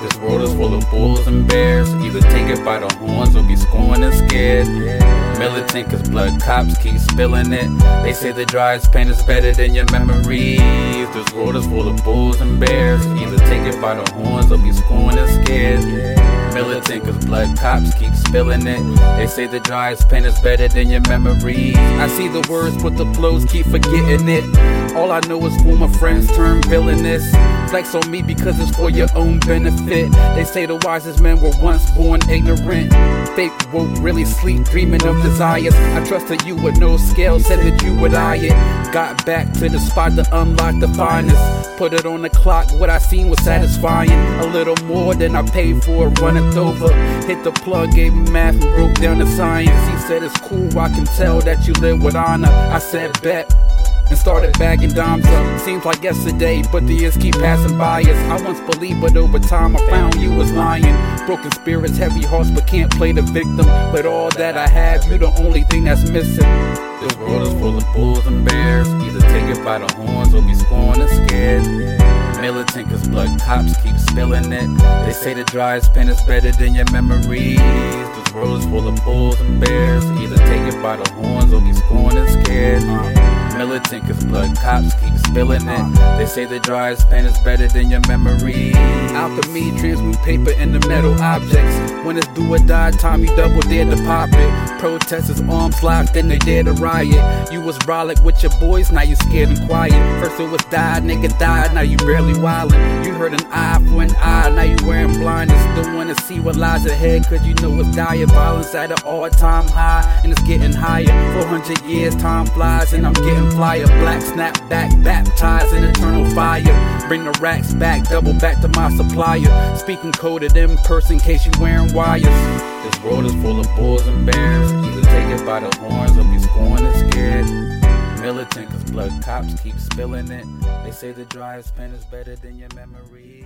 This world is full of bulls and bears. Either take it by the horns or be scorned and scared. Militant cause blood cops keep spilling it. They say the driest pain is better than your memories. This world is full of bulls and bears. Either take it by the horns or be scorned and scared. Militant cause blood cops keep spilling it. They say the driest pain is better than your memories. I see the words, but the flows keep forgetting it. All I know is former friends turn villainous. Flex on me because it's for your own benefit. They say the wisest men were once born ignorant. Fake woke, really sleep, dreaming of desires. I trusted you with no scale, said that you would eye it. Got back to the spot to unlock the finest. Put it on the clock, what I seen was satisfying. A little more than I paid for, running over. Hit the plug, gave him math, and broke down the science. He said it's cool, I can tell that you live with honor. I said bet and started bagging dimes up. Seems like yesterday, but the years keep passing by us. I once believed, but over time I found you was lying. Broken spirits, heavy hearts, but can't play the victim. But all that I have, you're the only thing that's missing. This world is full of bulls and bears. Either take it by the horns or be scorned and scared. Blood cops keep spilling it. They say the driest pen is better than your memories. This is full of bulls and bears. Either take it by the horns or be scorned and scared. Uh, militant cause blood cops keep spilling it. They say the driest pen is better than your memories. Alchemy paper the metal objects. When it's do or die you double dare to pop it. Protesters arms locked, then they dare to riot. You was brolic with your boys, now you scared and quiet. First it was die, nigga died, now you barely wildin'. You heard an eye for an eye, now you wearing blindness. Don't wanna see what lies ahead, cause you know it's dire. Violence at an all time high, and it's getting higher. 400 years, time flies, and I'm getting flyer. Black snap back, baptized in eternal fire. Bring the racks back, double back to my supplier. Speaking coded in person, case you wearing wires. This world is full of bulls and bears. Either take it by the horns or be scorned and scared. Militant cause blood cops keep spilling it. They say the driest pen is better than your memories.